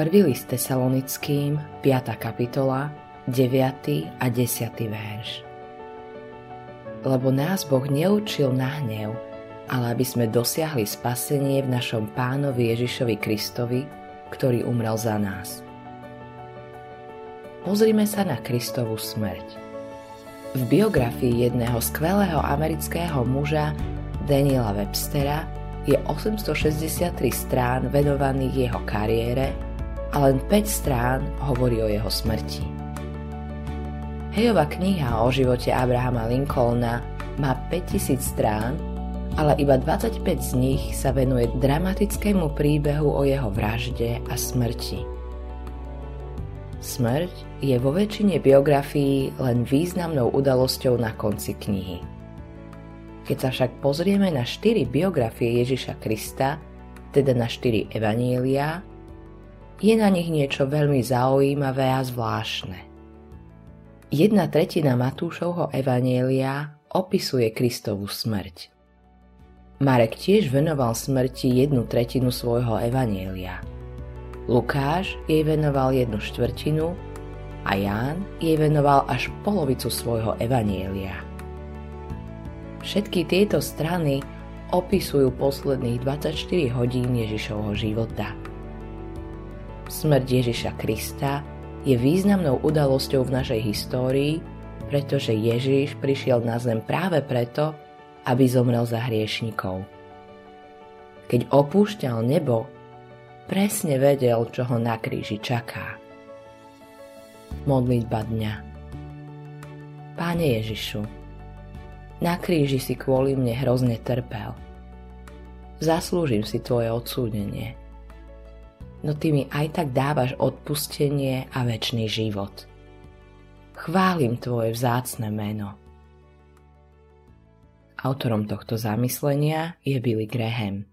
Prvý list Tesalonickým, 5. kapitola, 9. a 10. verš. Lebo nás Boh neučil na hnev, ale aby sme dosiahli spasenie v našom pánovi Ježišovi Kristovi, ktorý umrel za nás. Pozrime sa na Kristovú smrť. V biografii jedného skvelého amerického muža Daniela Webstera je 863 strán venovaných jeho kariére a len 5 strán hovorí o jeho smrti. Hejova kniha o živote Abrahama Lincolna má 5000 strán, ale iba 25 z nich sa venuje dramatickému príbehu o jeho vražde a smrti. Smrť je vo väčšine biografií len významnou udalosťou na konci knihy. Keď sa však pozrieme na štyri biografie Ježiša Krista, teda na štyri evanielia, je na nich niečo veľmi zaujímavé a zvláštne. Jedna tretina Matúšovho evanielia opisuje Kristovú smrť. Marek tiež venoval smrti jednu tretinu svojho evanielia. Lukáš jej venoval jednu štvrtinu a Ján jej venoval až polovicu svojho evanielia. Všetky tieto strany opisujú posledných 24 hodín Ježišovho života – Smrť Ježiša Krista je významnou udalosťou v našej histórii, pretože Ježiš prišiel na zem práve preto, aby zomrel za hriešnikov. Keď opúšťal nebo, presne vedel, čo ho na kríži čaká. Modlitba dňa Páne Ježišu, na kríži si kvôli mne hrozne trpel. Zaslúžim si Tvoje odsúdenie – no ty mi aj tak dávaš odpustenie a väčší život. Chválim tvoje vzácne meno. Autorom tohto zamyslenia je Billy Graham.